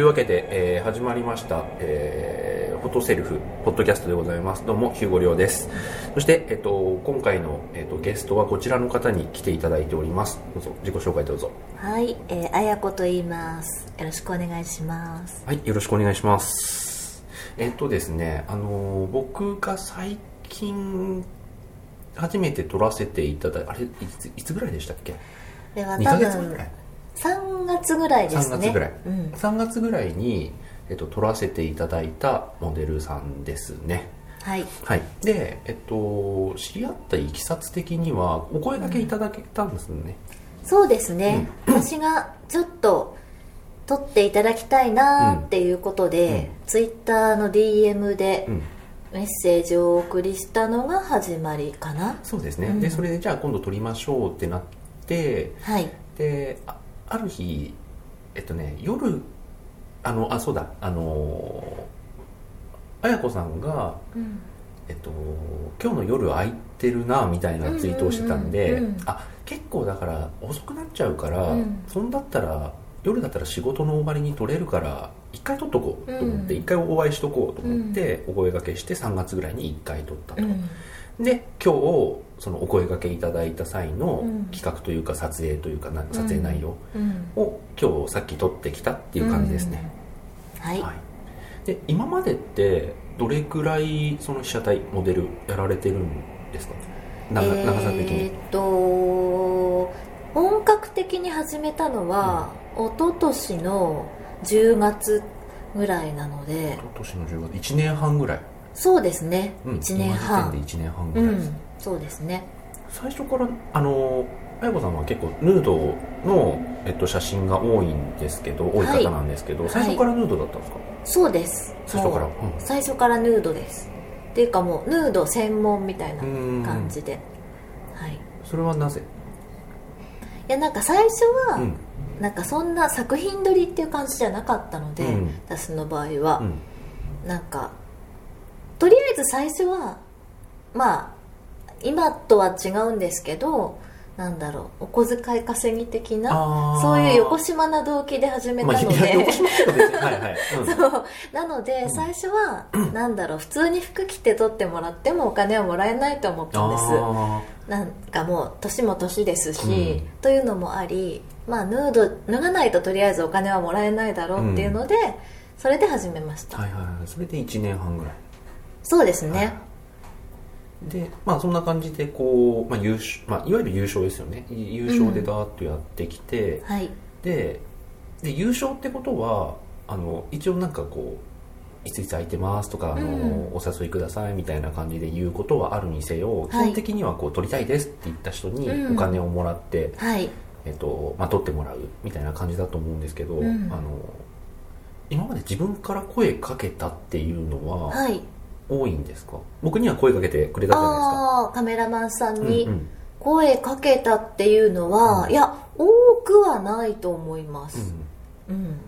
いうわけで、えー始まりました、えーフォトセルフポッドキャストでございます。どうもヒューゴリョウです。そして、えっと今回の、えっとゲストはこちらの方に来ていただいております。どうぞ自己紹介どうぞ。はい、えー、あやこと言います。よろしくお願いします。はいよろしくお願いします。えっとですねあのー僕が最近初めて撮らせていただいあれいついつぐらいでしたっけ？2では多分ヶ月ぐらい。3月ぐらいですね。3月ぐらい、うん。3月ぐらいに、えっと、撮らせていただいたモデルさんですねはい。はいでえっと知り合ったいきさつ的にはお声掛けいただけたんですね、そうですね。私がちょっと撮っていただきたいなっていうことで、ツイッターの DM でうんメッセージをお送りしたのが始まりかな。そうですね、うんでそれでじゃあ今度撮りましょうってなってはい。であある日えっとね夜あのあそうだあの綾子さんがうん。えっと、今日の夜空いてるなみたいなツイートをしてたんで、うんうんうんうんあ結構だから遅くなっちゃうから、うん。そんだったら夜だったら仕事の終わりに取れるから一回撮っとこうと思ってうん。一、回お会いしとこうと思ってお声掛けして3月ぐらいに一回撮ったと、うん。で今日そのお声掛けいただいた際のうん。企画というか撮影というかな撮影内容うん。を今日さっき撮ってきたっていう感じですね、はい。はい、で今までってどれくらいその被写体モデルやられてるんですか？長長さ的に、えーっと本格的に始めたのは、一昨年の10月ぐらいなので。今年の10月。1年半ぐらい、そうですね、うん、1年今半時点で1年半うぐらいです、んそうですね。最初からあの綾子さんは結構ヌードの、えっと、写真が多いんですけど多い。はい方なんですけど、はい。最初からヌードだったんですか、そうです。最初から。もう。うん。最初からヌードです。っていうかもうヌード専門みたいなうん。感じで。はい。いそれはなぜ、やなんか最初は、うん。なんかそんな作品撮りっていう感じじゃなかったので、うん。私の場合は、うん。なんかとりあえず最初はまあ今とは違うんですけどなんだろうお小遣い稼ぎ的なそういう横島な動機で始めたまあ、ので、いや横島って別にはいはい、うん。そう。なので最初は、なんだろう普通に服着て撮ってもらってもお金はもらえないと思ったんです。あなんかもう年も年ですし、うん。というのもありまあヌード脱がないととりあえずお金はもらえないだろうっていうので、それで始めました、ーはいはいはい。それで1年半ぐらい。そうですね、でまあそんな感じでこう、まあ優勝まあ、いわゆる優勝ですよね。優勝でダーッとやってきて、はい。でで優勝ってことはあの一応なんかこういついつ空いてますとかあの、うん。お誘いくださいみたいな感じで言うことはあるにせよ、基本的にはこう取りたいですって言った人にうん。お金をもらって、はい。えっとまあ、取ってもらうみたいな感じだと思うんですけど、うん。あの今まで自分から声かけたっていうのははい多いんですか？僕には声かけてくれたじゃないですか。ああカメラマンさんにうんうん。声かけたっていうのは、うん。いや多くはないと思います。うんうん。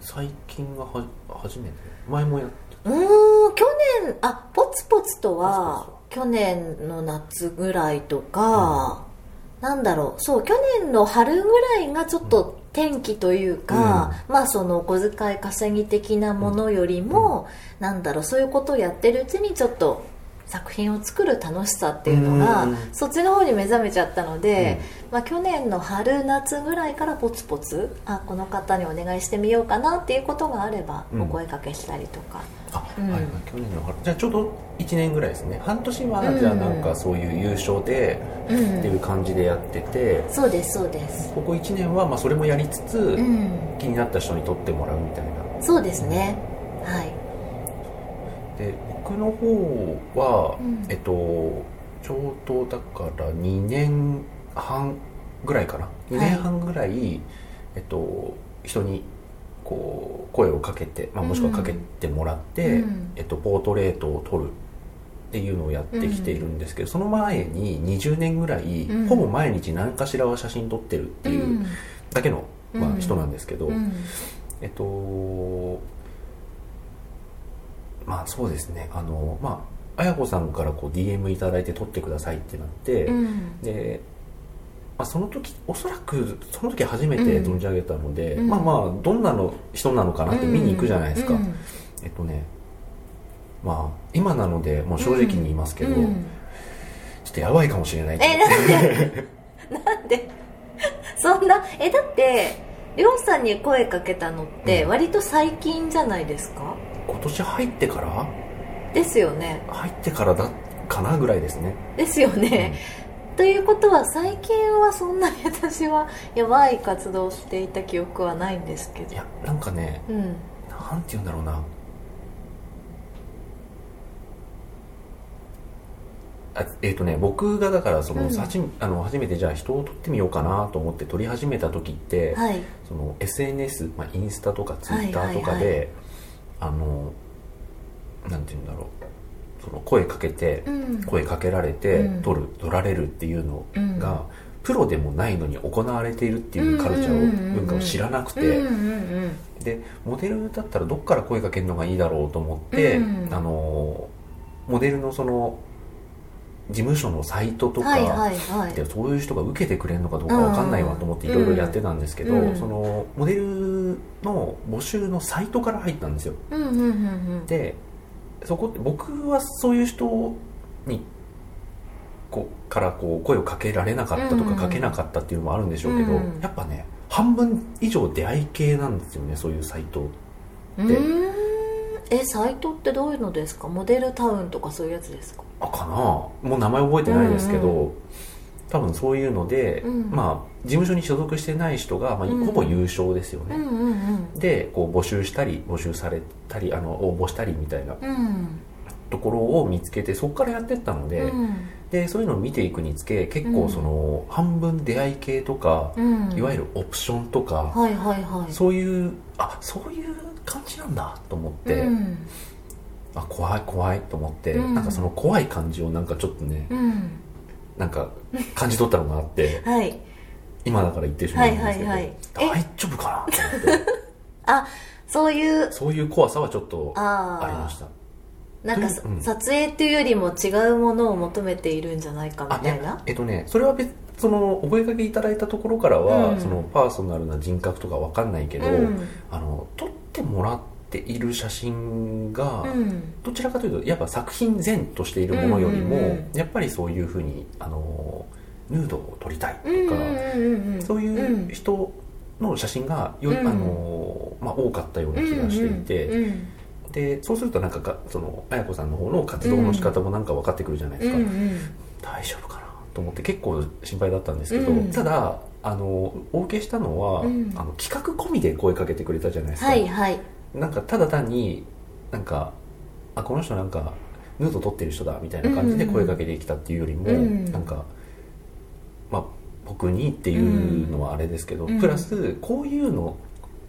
最近がは初めて？前もやってうーん去年あポツポツとはポ去年の夏ぐらいとか、なんだろうそう去年の春ぐらいがちょっと転機というか、まあそのお小遣い稼ぎ的なものよりも、なんだろうそういうことをやってるうちにちょっと作品を作る楽しさっていうのが、うんそっちの方に目覚めちゃったので、まあ、去年の春夏ぐらいからポツポツあこの方にお願いしてみようかなっていうことがあればうん。お声かけしたりとか、あ、うん。はいはい去年の春。じゃあちょうど1年ぐらいですね。半年はうん。じゃあなんかそういう優勝でうん。っていう感じでやってて、そうですそうです。ここ1年はまあそれもやりつつ、うん。気になった人に取ってもらうみたいな。そうですね。はい。で僕の方は、うん。えっとちょうどだから2年半ぐらいかな。2年半ぐらい、えっと人にこう声をかけて、まあ、もしくはかけてもらって、うん。えっと、ポートレートを撮るっていうのをやってきているんですけど、その前に20年ぐらい、うん。ほぼ毎日何かしらは写真撮ってるっていうだけの、まあ、うん。人なんですけど、うん。えっとまあそうですね。あのまあ綾子さんからこう DM いただいて撮ってくださいってなって、うん。であ、その時おそらくその時初めて存じ上げたので、うん。まあまあどんなの人なのかなって見に行くじゃないですか、うん。えっとねまあ今なのでもう正直に言いますけど、うん。ちょっとやばいかもしれないえなんで？なんで？そんなえだってりょうさんに声かけたのってうん。割と最近じゃないですか、今年入ってから？ですよね。入ってからだかなぐらいですね、ですよね、ということは最近はそんなに私はやばい活動をしていた記憶はないんですけど。いやなんかねうん。なんて言うんだろうな。あえっ、とね僕がだからその、うん。あの初めてじゃあ人を撮ってみようかなと思って撮り始めた時って、はい。その SNS、まあ、インスタとかツイッターとかで、はいはいはあのなんて言うんだろう。その声かけて、うん。声かけられて、うん。撮る撮られるっていうのうん。が、プロでもないのに行われているっていうカルチャーを、うん。うんうんうん文化を知らなくて、うん。うん。うん。でモデルだったらどっから声かけるのがいいだろうと思って、うん。あのモデルのその事務所のサイトとか、でそういう人が受けてくれるのかどうかわかんないわと思っていろいろやってたんですけど、うん。そのモデルの募集のサイトから入ったんですよ。うんうんうんうん。でそこって僕はそういう人にこうからこう声をかけられなかったとうんかかけなかったっていうのもあるんでしょうけど、うん。やっぱね半分以上出会い系なんですよねそういうサイトうーん。えサイトってどういうのですか？モデルタウンとかそういうやつですか？あかな？もう名前覚えてないですけど、うん多分そういうので、うん。まあ事務所に所属してない人が、まあうん。ほぼ優勝ですよね、うんうんうん。でこう募集したり募集されたりあの応募したりみたいなうん。ところを見つけてそこからやってったので,、うん。でそういうのを見ていくにつけ結構その、半分出会い系とか、うん。いわゆるオプションとか、はいはいはい。そういうあそういう感じなんだと思って、うんあ怖い怖いと思って、うん。なんかその怖い感じをなんかちょっとね、うん。なんか感じ取ったのがあって はい。今だから言ってしまうんですけど、はいはいはい。大丈夫かなと思って。あそういうそういう怖さはちょっとあありました。なんかさ、うん。撮影っていうよりも違うものを求めているんじゃないかみあたいな？えっとねそれは別そのお声かけいただいたところからは、うん。そのパーソナルな人格とかわかんないけど、うん。あの撮ってもらっている写真が、うん。どちらかというとやっぱ作品前としているものよりも、やっぱりそういうふうにあのヌードを撮りたいとか、そういう人の写真がより、うん。あのまあ、多かったような気がしていて、でそうするとなんかがその綾子さんの方の活動の仕方もなんか分かってくるじゃないですか、うんうん。大丈夫かなと思って結構心配だったんですけど、うん。ただあのお受けしたのは、うん。あの企画込みで声かけてくれたじゃないですか、はいはいなんかただ単になんかあこの人なんかヌード撮ってる人だみたいな感じで声かけてきたっていうよりも、うん。なんかまあ僕にっていうのはあれですけど、うん。プラスこういうの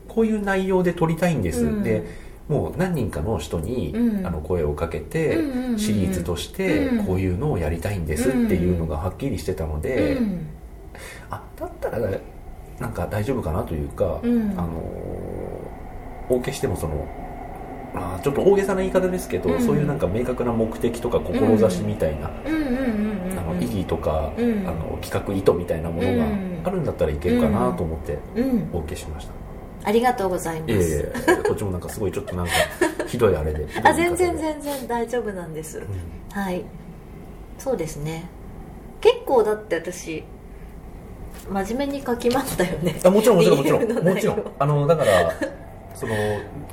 こういう内容で撮りたいんです、うん。でもう何人かの人に、うん。あの声をかけて、シリーズとしてうん。こういうのをやりたいんですっていうのがはっきりしてたので、うん。あだったらなんか大丈夫かなというか、うん。あのお受けしてもそのまあちょっと大げさな言い方ですけど、うん。そういうなんか明確な目的とか志みたいな、意義とか、うん。あの企画意図みたいなものがあるんだったらいけるかなと思ってうん。お受けしました、ありがとうございます、いえいえこっちもなんかすごいちょっとなんかひどいあれで あ全然全然大丈夫なんです、うん。はい。そうですね。結構だって私真面目に書きましたよね。あもちろんもちろんもちろん。もちろん。あのだから その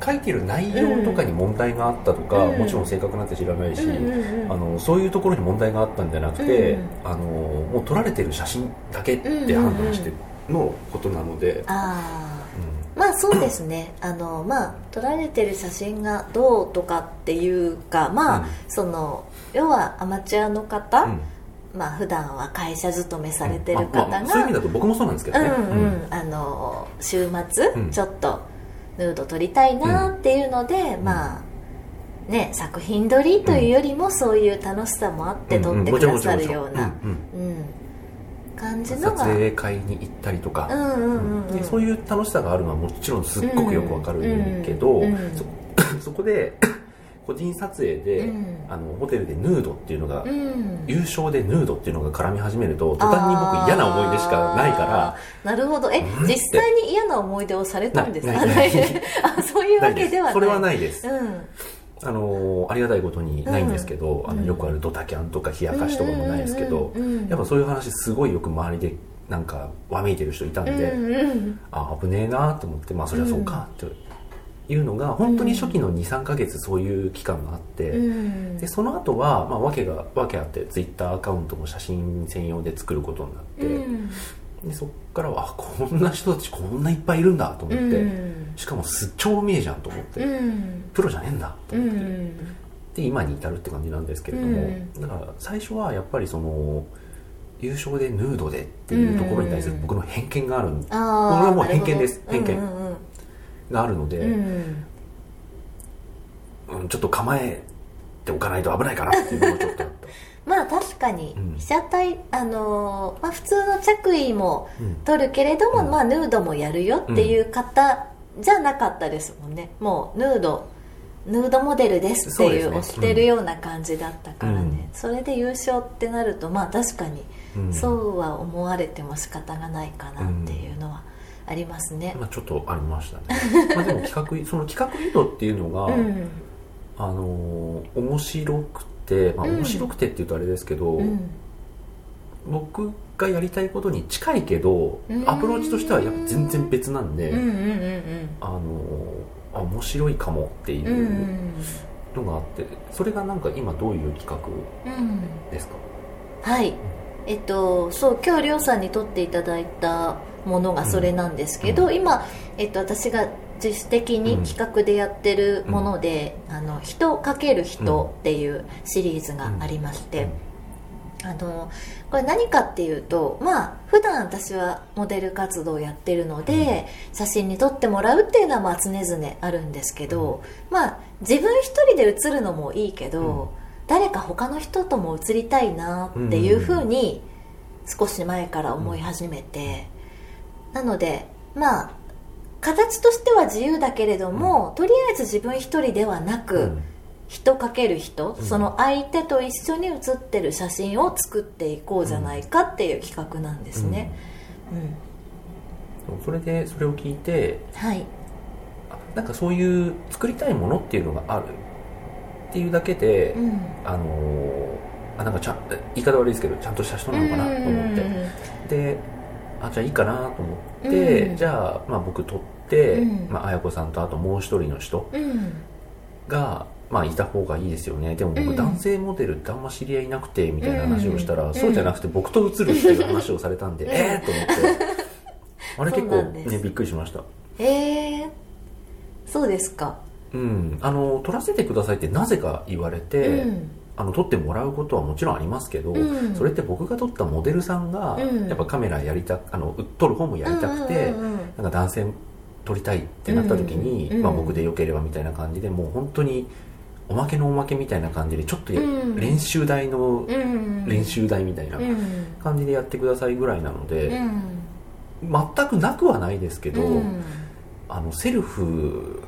書いてる内容とかに問題があったとか、うん。もちろん正確なんて知らないし、うんうんうんあのそういうところに問題があったんじゃなくて、うんあのもう撮られてる写真だけって判断してのことなので、ああまあそうですね。あのまあ撮られてる写真がどうとかっていうかまあ、うん。その要はアマチュアの方、うん。まあ普段は会社勤めされてるまあ方が、まあそういう意味だと僕もそうなんですけどね、うん。うん、あの週末、うん。ちょっとヌード撮りたいなっていうので、まあね作品撮りというよりもそういう楽しさもあって撮ってくださるようなうんうんうん。感じ撮のが。影会に行ったりとか、そういう楽しさがあるのはもちろんすっごくよくわかるけど、そこで個人撮影で、うん。あのホテルでヌードっていうのが、うん。優勝でヌードっていうのが絡み始めると途端に僕嫌な思い出しかないからなるほど。え実際に嫌な思い出をされたんですか？そういうわけではない。それはないです、うん。あのーありがたいことにないんですけど、うん。あのよくあるドタキャンとか冷やかしとかもないですけど、やっぱそういう話すごいよく周りでなんかわめいてる人いたんで、うんうん。あ危ねえなと思ってまあそりゃそうかっていうのが本当に初期の23ヶ月そういう期間があって、うん。でその後はまあ訳が訳あってツイッターアカウントも写真専用で作ることになって、うん。でそっからはあこんな人たちこんないっぱいいるんだと思って、うん。しかもす超うめえじゃんと思って、うん。プロじゃねえんだとう思って、ん。で今に至るって感じなんですけれども、うん。だから最初はやっぱりその優勝でヌードでっていうところに対する僕の偏見があるんああこれはもう偏見です。偏見。うんうんがあるので、うん。ちょっと構えておかないと危ないかなっていうのもちょっとあっ まあ確かにうん。被写体、あのーまあ、普通の着衣もた、うん取るけれども、うん。まあヌードもやるよっていう方じゃなかったですもんね。もうヌードヌードモデルですっていう押してるような感じだったからね、うん。それで優勝ってなるとまあ確かにうん。そうは思われても仕方がないかなっていうのはありますね。まあ、ちょっとありましたね。まあでも企画その企画意図っていうのが、うん。あのー面白くて、まあ、うん。面白くてっていうとあれですけど、うん。僕がやりたいことに近いけど、うん。アプローチとしてはやっぱ全然別なんで、あの面白いかもっていうのがあってそれがなんか今どういう企画うん。ですか？はいえっとそう今日りょうさんに撮っていただいたものがそれなんですけど、うん。今、えっと、私が自主的に企画でやってるもので「あの人かける人」っていうシリーズがありまして、あのこれ何かっていうとまあ普段私はモデル活動をやってるので、写真に撮ってもらうっていうのはまあ常々あるんですけど、まあ自分一人で写るのもいいけど、うん誰か他の人とも写りたいなっていうふうに少し前から思い始めて、なのでまあ形としては自由だけれども、とりあえず自分一人ではなく、うん。人かける人、うん。その相手と一緒に写ってる写真を作っていこうじゃないかっていう企画なんですね、うん。うん。それでそれを聞いてはい。あなんかそういう作りたいものっていうのがある？っていうだけで、うん。あのーあなんかちゃん言い方悪いですけどちゃんとした人なのかなと思って、であじゃあいいかなと思って、うん。じゃあ、まあ、僕撮って、うん。まあ、綾子さんとあともう一人の人が、まあ、いた方がいいですよね。でも僕、うん。男性モデルってあんま知り合いいなくてみたいな話をしたら、うん。そうじゃなくて僕と写るっていう話をされたんで、うん。ええと思って。あれ結構ねびっくりしました。へえそうですかうん。あの撮らせてくださいってなぜか言われて、うん。あの撮ってもらうことはもちろんありますけど、うん。それって僕が撮ったモデルさんが、うん。やっぱカメラやりたあの撮る方もやりたくて、なんか男性撮りたいってなった時に、うんまあ、僕でよければみたいな感じでもう本当におまけのおまけみたいな感じでちょっと練習台のうん練習台みたいなうん。感じでやってくださいぐらいなので、うん。全くなくはないですけど、うん。あのセルフ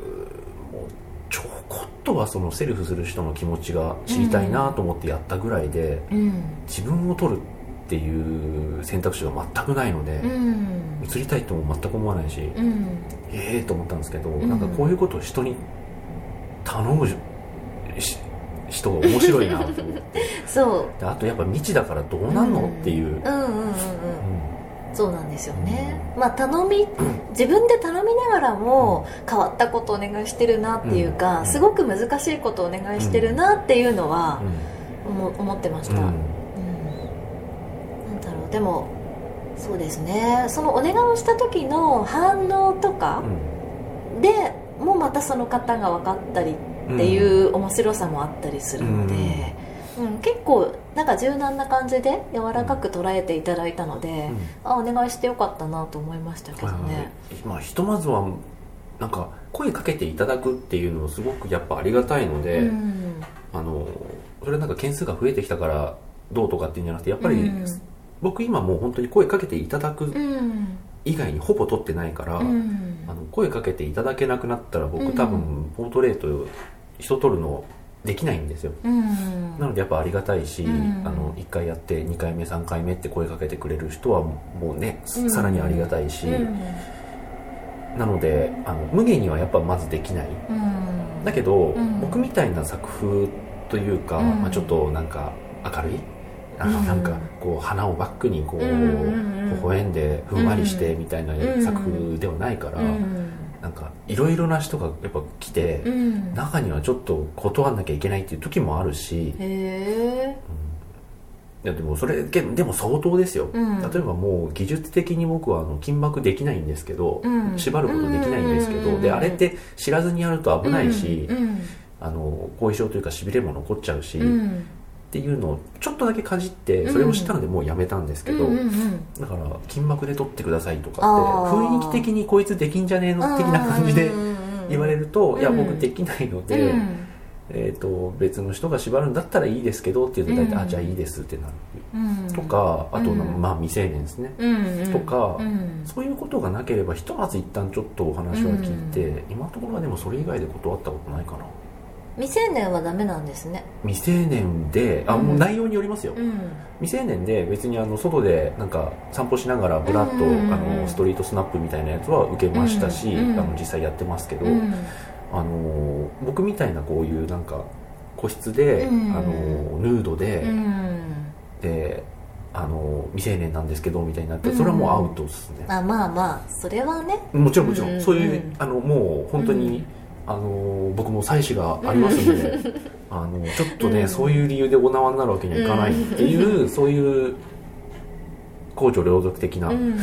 とはそのセルフする人の気持ちが知りたいなと思ってやったぐらいで、うん。自分を撮るっていう選択肢が全くないので、うん。映りたいとも全く思わないし、うん。ええと思ったんですけど、ん。なんかこういうことを人に頼むし人が面白いなと思って。そう。であとやっぱ未知だからどうなんの、うんっていう、うんうんうんうんうんそうなんですよね、まあ頼み自分で頼みながらも変わったことをお願いしてるなっていうか、うん。すごく難しいことをお願いしてるなっていうのはうん。思思ってました、うん。うん。なんだろうでもそうですね。そのお願いをした時の反応とかでもまたその方が分かったりっていう面白さもあったりするので、うん結構なんか柔軟な感じで柔らかく捉えていただいたので、あお願いしてよかったなと思いましたけどね、まあひとまずはなんか声かけていただくっていうのすごくやっぱありがたいので、うん。あのそれなんか件数が増えてきたからどうとかっていうんじゃなくてやっぱり、うん。僕今もう本当に声かけていただくうん。以外にほぼ取ってないから、うん。あの声かけていただけなくなったら僕うん。多分ポートレート人撮るのできないんですよ。うん。なのでやっぱありがたいし、うん。あの1回やって2回目3回目って声かけてくれる人はもうね、うん。さらにありがたいし、うん。なのであの無限にはやっぱまずできない。うん。だけど、うん。僕みたいな作風というか、うん。まあ、ちょっとなんか明るい？あのうん。なんかこう花をバックにこう、微笑んでふんわりしてみたいなうん。作風ではないから、うんなんかいろいろな人がやっぱ来て、うん。中にはちょっと断んなきゃいけないっていう時もあるし、へえ。いやでもそれけでも相当ですよ、うん。例えばもう技術的に僕はあの金箔できないんですけど、うん。縛ることできないんですけど、うん。であれって知らずにやると危ないし、うん。あの後遺症というかしびれも残っちゃうし、っうんていうのをちょっとだけかじってそれを知ったのでもうやめたんですけど、だから金箔で取ってくださいとかって雰囲気的にこいつできんじゃねえの的な感じで言われると、うんいや僕できないので、うん。えー、と別の人が縛るんだったらいいですけどっていうと大体、うんあじゃあいいですってなる、うん。とかあと、うん。まあ未成年ですね、とかうん。そういうことがなければひとまず一旦ちょっとお話は聞いて、今のところはでもそれ以外で断ったことないかな未成年はダメなんですね。未成年であ、うん。もう内容によりますよ、うん。未成年で別にあの外でなんか散歩しながらブラッと、うんあのストリートスナップみたいなやつは受けましたし、うんあの実際やってますけど、うん。あの僕みたいなこういうなんか個室で、うん。あのヌードで、うん。であの未成年なんですけどみたいになってそれはもうアウトですね、あまあまあそれはね。もちろんもちろん、うんそういう、うんあのもう本当に、うんあの僕も妻子がありますので、あのちょっとね、うん。そういう理由でお縄になるわけにはいかないっていう、そういう公序良俗的な、うん。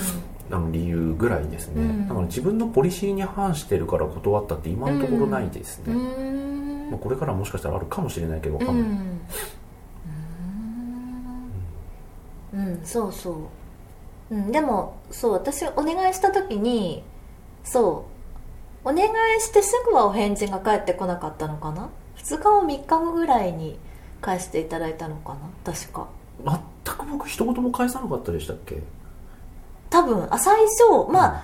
あの理由ぐらいですね、うん。だから自分のポリシーに反してるから断ったって今のところないですうね、ん。まあ、これからもしかしたらあるかもしれないけどわかんない、うん。うん、うん、そうそう、うん、でもそう私お願いした時にそうお願いしてすぐはお返事が返ってこなかったのかな？2日後3日後ぐらいに返していただいたのかな？確か。全く僕一言も返さなかったでしたっけ？多分あ最初まあ、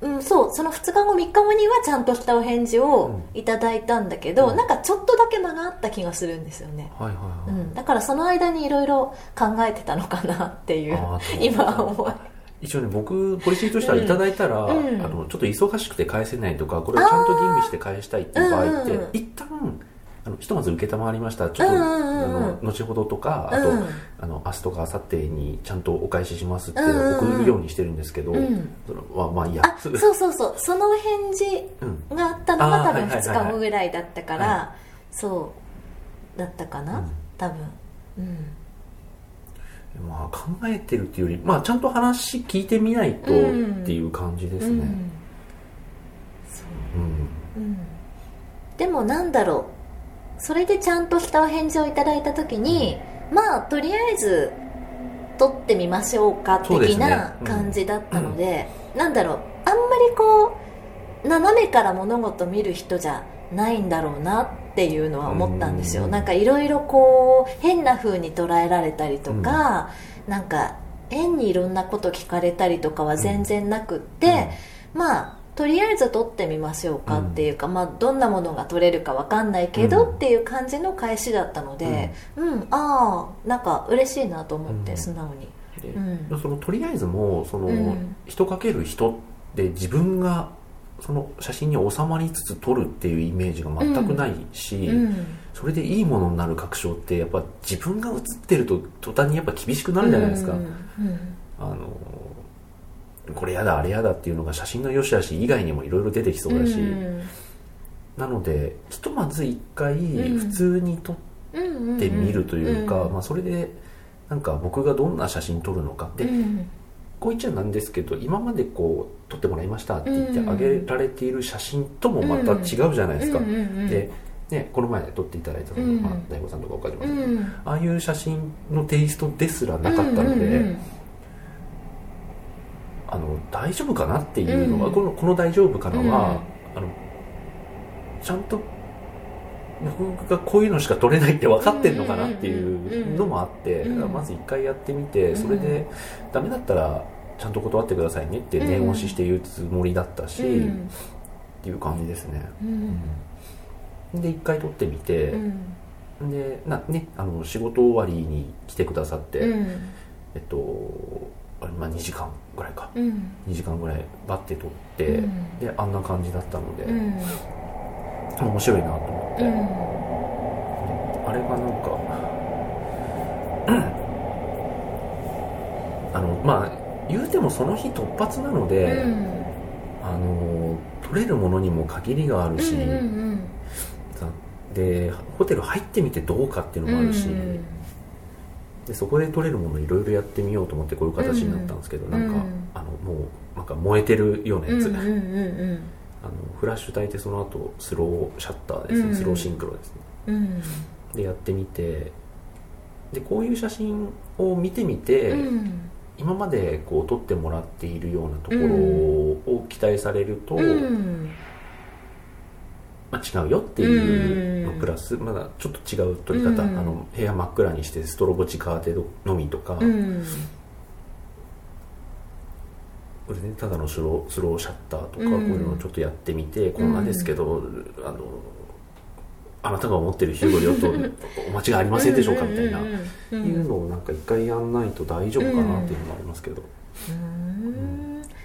うん、そうその2日後3日後にはちゃんとしたお返事をいただいたんだけど、うん。なんかちょっとだけ間があった気がするんですよね。はいはいはい、うん、だからその間にいろいろ考えてたのかなっていう今思い一応ね僕ポリシーとしてはいただいたら、うん。うん。あのちょっと忙しくて返せないとかこれをちゃんと吟味して返したいっていう場合って、うんうん一旦あのひとまず承りました。ちょっと、うんうんうんうん。あの後ほどとかあと、うん。あの明日とか明後日にちゃんとお返ししますってうんうんうん。送るようにしてるんですけど、うん。そのまあまあいいや。あそうそうそう。その返事うんがあったのが多分あーはいはいはい2日後ぐらいだったから、はそうだったかな、うん。多分。うんまあ考えてるっていうより、まあ、ちゃんと話聞いてみないとっていう感じですね、うん。そう。うん。うんでもなんだろう。それでちゃんとしたお返事をいただいた時に、まあとりあえず撮ってみましょうか的な感じだったのでなんだろう。あんまりこう斜めから物事見る人じゃないんだろうなっていうのは思ったんですよ。うん。なんかいろいろこう変な風に捉えられたりとか、なんか変にいろんなこと聞かれたりとかは全然なくって、まあとりあえず撮ってみましょうかっていうか、まあ、どんなものが撮れるかわかんないけど、うんっていう感じの返しだったので、うん。ああなんか嬉しいなと思って、うん。素直に。でうん。そのとりあえずもうその、うん。人かける人で自分がその写真に収まりつつ撮るっていうイメージが全くないし、うん。それでいいものになる確証ってやっぱ自分が写ってると途端にやっぱ厳しくなるじゃないですか、うん。うん。あのこれやだあれやだっていうのが写真の良し悪し以外にもいろいろ出てきそうだし、うん。なのでひとまず一回うん。普通に撮っうんてみるというか、ん。まあ、それでなんか僕がどんな写真撮るのか。で、うんこう言っちゃなんですけど今までこう撮ってもらいましたって言ってうんあげられている写真ともまた違うじゃないですか、で、ね、この前撮っていただいたその、うんまあ、大悟さんとか岡島うさんとか、んああいう写真のテイストですらなかったので、あの大丈夫かなっていうのは、うんこのこの大丈夫かなは、あのちゃんと僕がこういうのしか撮れないって分かってるのかなっていうのもあって、まず一回やってみてそれでダメだったらちゃんと断ってくださいねって念押しして言うつもりだったし、うんっていう感じですね、うん。で一回撮ってみて、うん。でな、ね、あの仕事終わりに来てくださって、うん。えっとまあ、2時間ぐらいか。うん。2時間ぐらいバッて撮って、うん。であんな感じだったので、うん面白いなと思って、うん。あれがなんか あのまあ言うてもその日突発なので、うん。あの撮れるものにも限りがあるし、うんうんさでホテル入ってみてどうかっていうのもあるし、うんでそこで撮れるものいろいろやってみようと思ってこういう形になったんですけど、うんなんか、うん。あのもうなんか燃えてるようなやつ、うんうんうんあのフラッシュ焚いてその後スローシャッターですね、うん。スローシンクロですね。うん。でやってみて。でこういう写真を見てみて、うん。今までこう撮ってもらっているようなところを期待されると、うん。まあ、違うよっていうのうんプラスまだちょっと違う撮り方、うん。あの部屋真っ暗にしてストロボチカーテのみとか、うんこれねただのスロースローシャッターとか、うん。こういうのをちょっとやってみて、こんなですけどあのあなたが思ってるヒューゴリオと お間違いありませんでしょうかみたいな、うんうんいうのをなんか一回やんないと大丈夫かなっていうのもありますけど、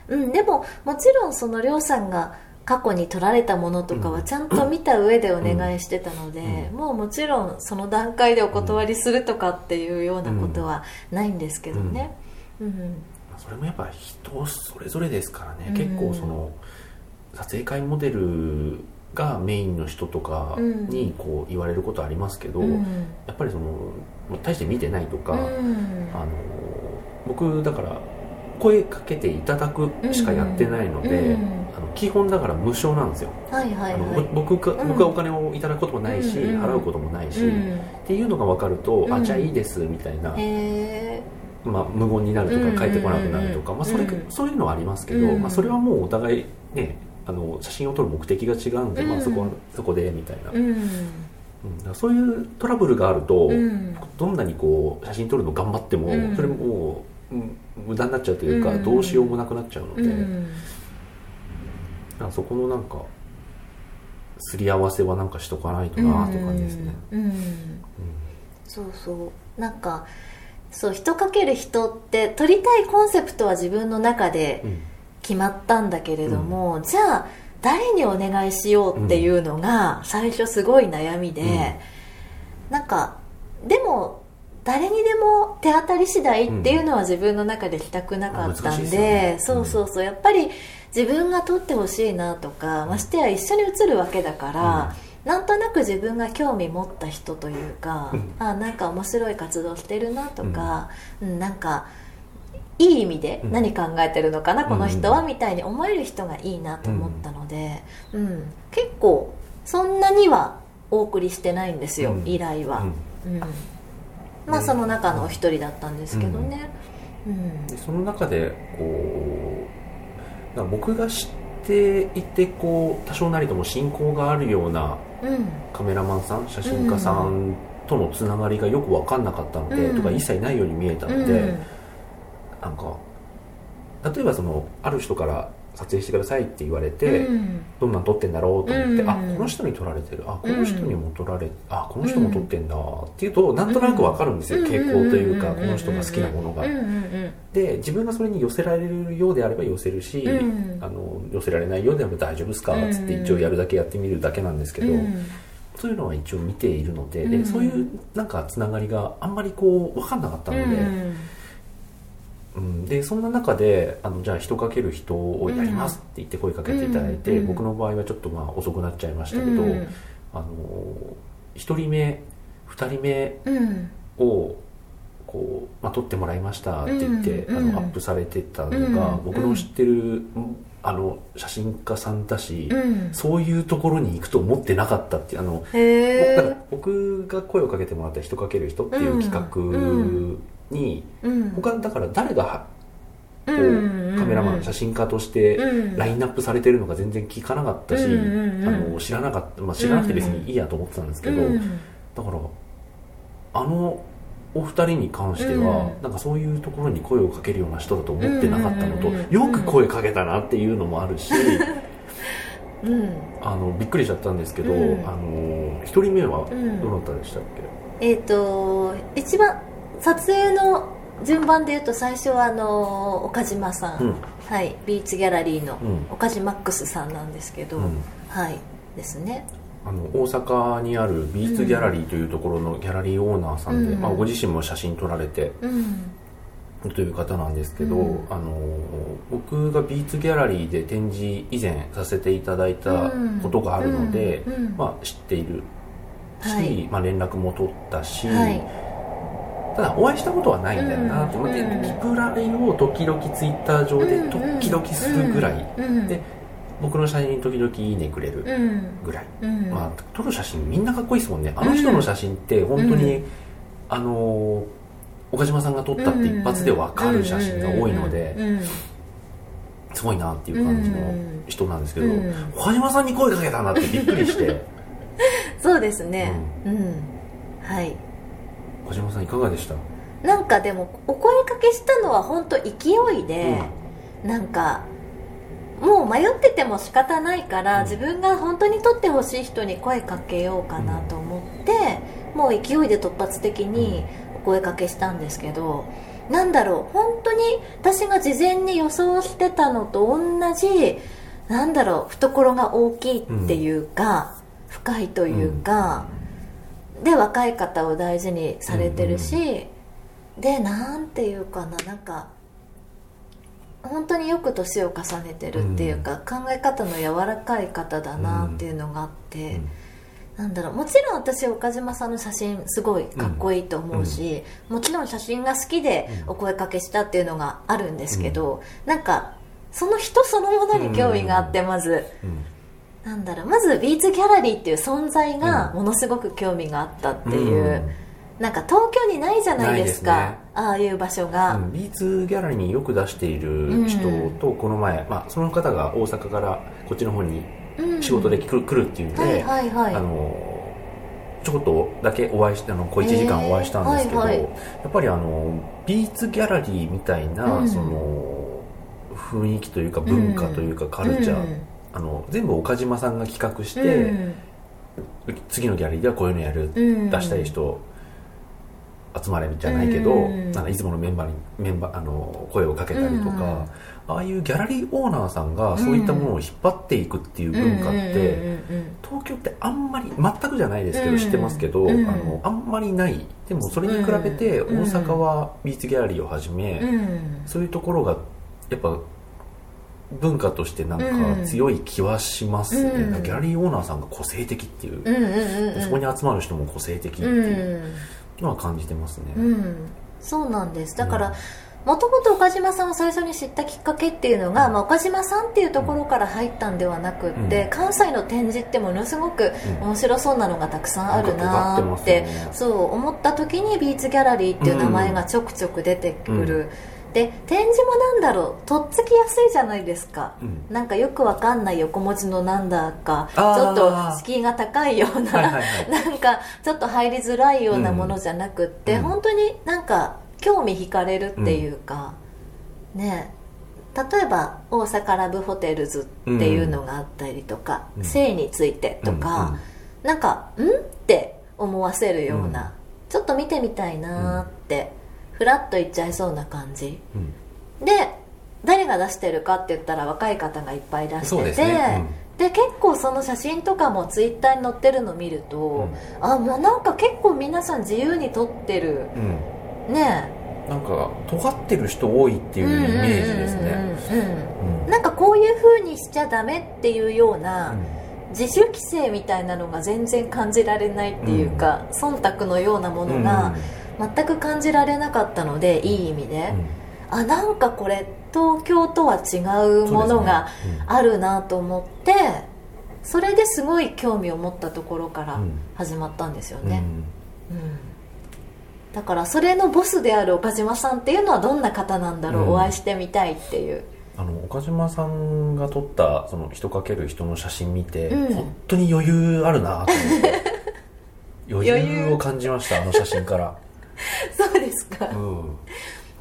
うん。うん。でももちろんそのりょうさんが過去に撮られたものとかはちゃんと見た上でお願いしてたので、うん。もうもちろんその段階でお断りするとかっていうようなことはないんですけどね、うんそれもやっぱ人それぞれですからね、うん。結構その撮影会モデルがメインの人とかにこう言われることありますけど、うん。やっぱりその大して見てないとか、うん。あの僕だから声かけていただくしかやってないので、うんあの基本だから無償なんですよ、はいはいあのはい。ぼ僕がうん。僕はお金をいただくこともないし、うん払うこともないし、うん。っていうのが分かると、うん。あじゃあいいですみたいな、へまあ、無言になるとうんか帰ってこなくなるとか、うんまあ、それうん。そういうのはありますけど、うん。まあ、それはもうお互いねあの写真を撮る目的が違うんで、まあ、うん。そこはそこでみたいな、えうん。そういうトラブルがあると、うん。どんなにこう写真撮るの頑張っても、うん。それもう、うん無駄になっちゃうというか、うん。どうしようもなくなっちゃうので、うん。そこのなんかすり合わせはなんかしとかないとなって感じですね、そうそう。なんかそう人かける人って撮りたいコンセプトは自分の中でうん。決まったんだけれども、じゃあ誰にお願いしようっていうのが最初すごい悩みで、なんかでも誰にでも手当たり次第っていうのは自分の中でしたくなかったんで,、ですよね。そうそうそうやっぱり自分が撮ってほしいなとかましてや一緒に写るわけだから、なんとなく自分が興味持った人というか、うん。あなんか面白い活動してるなとか、うん。なんかいい意味でうん。何考えてるのかな、この人はうん。みたいに思える人がいいなと思ったので、うん。結構そんなにはお送りしてないんですよ、うん。依頼は、うん。うん。まあその中のお一人だったんですけどね。うん。でその中でこう僕が知っていてこう多少なりとも親交があるようなうんカメラマンさん写真家さんとのつながりがよく分かんなかったので、うん。とか一切ないように見えたので、なんか例えばそのある人から撮影してくださいって言われて、うん。どんなん撮ってんだろうと思って、うんあこの人に撮られてる。あこの人にも撮られあこの人も撮ってんだっていうとなんとなく分かるんですよ、傾向というか、うんこの人が好きなものが、うんうんで自分がそれに寄せられるようであれば寄せるし、うん。あの寄せられないようであれば大丈夫ですかっつって一応やるだけやってみるだけなんですけど、うん。そういうのは一応見ているので,、うん。でそういうなんかつながりがあんまりこう分かんなかったので、うん。うんでそんな中であのじゃあ人かける人をやりますって言って声かけていただいて、うん。僕の場合はちょっとまあ遅くなっちゃいましたけど、うん。あの1人目2人目うん。をこう、まあ、撮ってもらいましたって言って、あのアップされてたのが、うん僕の知ってる、あの写真家さんだし、うん。そういうところに行くと思ってなかったってあの僕が声をかけてもらった「人かける人」っていう企画に、うん。他だから誰がカメラマン写真家としてうん。ラインナップされてるのか全然聞かなかったし、あの知らなかった、まあ、知らなくて別にいいやと思ってたんですけど、うんだからあのお二人に関しては、うん。なんかそういうところに声をかけるような人だと思ってなかったのと、よく声かけたなっていうのもあるし、うん。あのびっくりしちゃったんですけど、うん。あの1人目はうん。どなたでしたっけ、えっ、と一番撮影の順番で言うと最初はあの岡島さん、うん。はい。ビーツギャラリーのうん。岡島マックスさんなんですけど、うん。はい。ですね。あの大阪にあるビーツギャラリーというところのギャラリーオーナーさんで、うん。まあ、ご自身も写真撮られてうん。という方なんですけど、うん。あの僕がビーツギャラリーで展示以前させていただいたことがあるので、うん。うん。まあ、知っているし、はい。まあ、連絡も取ったし、はいただお会いしたことはないんだよなと思って、うんリプライを時々ツイッター上で時々するぐらい、うんで僕の写真に時々いいねくれるうんぐらい、うん。まあ、撮る写真みんなかっこいいですもんね。あの人の写真って本当に、うん。あの岡島さんが撮ったって一発で分かる写真が多いのですごいなっていう感じの人なんですけど、うん。岡島さんに声かけたなってびっくりして。そうですね。うん、はい岡島さんいかがでした？なんかでもお声かけしたのは本当勢いで、なんかもう迷ってても仕方ないから、うん。自分が本当に撮ってほしい人に声かけようかなと思って、もう勢いで突発的にお声かけしたんですけどなんだろう本当に私が事前に予想してたのと同じなんだろう懐が大きいっていうか、深いというか、で若い方を大事にされてるし、でなんていうかななんか本当によく年を重ねてるっていうか、考え方の柔らかい方だなっていうのがあって、うん。なんだろうもちろん私岡島さんの写真すごいかっこいいと思うし、もちろん写真が好きでお声かけしたっていうのがあるんですけど、なんかその人そのものに興味があってまず、うんなんだろうまずビーツギャラリーっていう存在がものすごく興味があったっていう、うん。なんか東京にないじゃないですか。ね。ああいう場所が、うんビーツギャラリーによく出している人とこの前、まあ、その方が大阪からこっちの方にうん。仕事で来る,、来るっていうんで、はいはいはい。あのちょこっとだけお会いしてあの小1時間お会いしたんですけど、えーはいはい。やっぱりあのビーツギャラリーみたいな、うん。その雰囲気というか文化というかカルチャー、うんあの全部岡島さんが企画して、うん。次のギャラリーではこういうのやる、うん。出したい人集まれじゃないけど、うん。なんかいつものメンバーにメンバーあの声をかけたりとか、うん。ああいうギャラリーオーナーさんがそういったものを引っ張っていくっていう文化って、東京ってあんまり全くじゃないですけど、うん。知ってますけど、うん。あのあんまりない。でもそれに比べて大うん。阪はビーツギャラリーをはじめ、うん。そういうところがやっぱ文化としてなんか強い気はしますね、うん。ギャラリーオーナーさんが個性的っていう、うんうんうんうん。そこに集まる人も個性的ってういうん。のは感じてますね、うん、そうなんです。だかうんらもともと岡島さんを最初に知ったきっかけっていうのが、まあ、岡島さんっていうところから入ったんではなくって、うん。関西の展示ってものすごくうん。面白そうなのがたくさんあるなーっなんか尖ってね。そう思った時にビーツギャラリーっていう名前がちょくちょく出てくる、で展示もなんだろう？とっつきやすいじゃないですか、うん。なんかよくわかんない横文字のなんだかちょっと敷居が高いような、はいはいはい。なんかちょっと入りづらいようなものじゃなくって、うん。本当になんか興味惹かれるっていうか、ね。例えば大阪ラブホテルズっていうのがあったりとか、うん。性についてとか、なんかん？って思わせるような、ちょっと見てみたいなーって、ふらっと言っちゃいそうな感じ。うん。うんで誰が出してるかって言ったら若い方がいっぱい出してて。で結構その写真とかもツイッターに載ってるの見ると、うん。あもうなんか結構皆さん自由に撮ってる。うん。ね。なんか尖ってる人多いっていうイメージですね。うんうんうんうんうん。なんかこういう風にしちゃダメっていうような、うん。自主規制みたいなのが全然感じられないっていうか、忖度のようなものが全く感じられなかったのでいい意味で、あなんかこれ東京とは違うものがあるなと思ってそれですごい興味を持ったところからうん。始まったんですようん。ね、うん。だからそれのボスである岡島さんっていうのはどんな方なんだろう、うん。お会いしてみたいっていう。あの岡島さんが撮ったその人かける人の写真見て、うん。本当に余裕あるなと思って。余裕を感じましたあの写真から、そうですか。うん、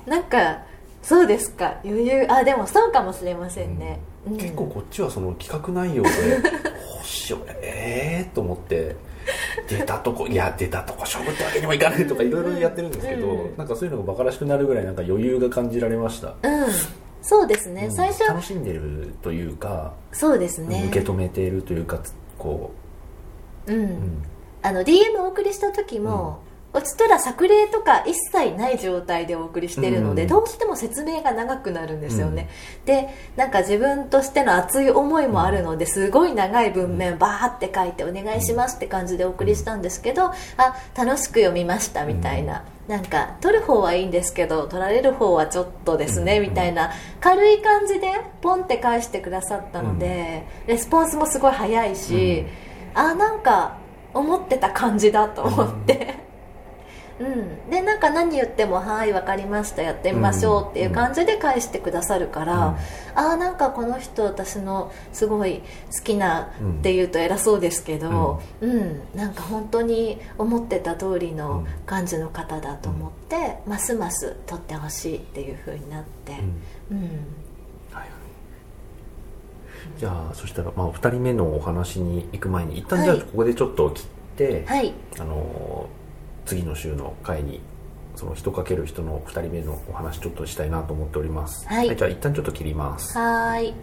なんかそうですか。余裕。あでもそうかもしれませんね、うん。結構こっちはその企画内容で「しよええー」と思って出たとこいや出たとこ勝負ってわけにもいかないとかいろいろやってるんですけど、うん。なんかそういうのがバカらしくなるぐらいなんか余裕が感じられました、うん。そうですね、うん。最初楽しんでるというか、そうですね。受け止めているというかこう。ん、う、うん。あの DM お送りした時も、うちとら作例とか一切ない状態でお送りしてるので、うん。どうしても説明が長くなるんですよね、でなんか自分としての熱い思いもあるのですごい長い文面バーって書いてお願いしますって感じでお送りしたんですけど、あ楽しく読みましたみたいな、なんか取る方はいいんですけど取られる方はちょっとですね、うん。みたいな軽い感じでポンって返してくださったので、レスポンスもすごい早いし、あなんか思ってた感じだと思って、うん。でなんか何言っても「はい分かりましたやってみましょう」っていう感じで返してくださるから、ああなんかこの人私のすごい好きなっていうと偉そうですけど、うん。なんか本当に思ってた通りの感じの方だと思って、ますます撮ってほしいっていう風になって、うん。じゃあそしたら、まあ、お二人目のお話に行く前に一旦じゃあはい。ここでちょっと切って、はい。あの次の週の回にその人かける人の2人目のお話ちょっとしたいなと思っております、はい。じゃあ一旦ちょっと切ります。はーい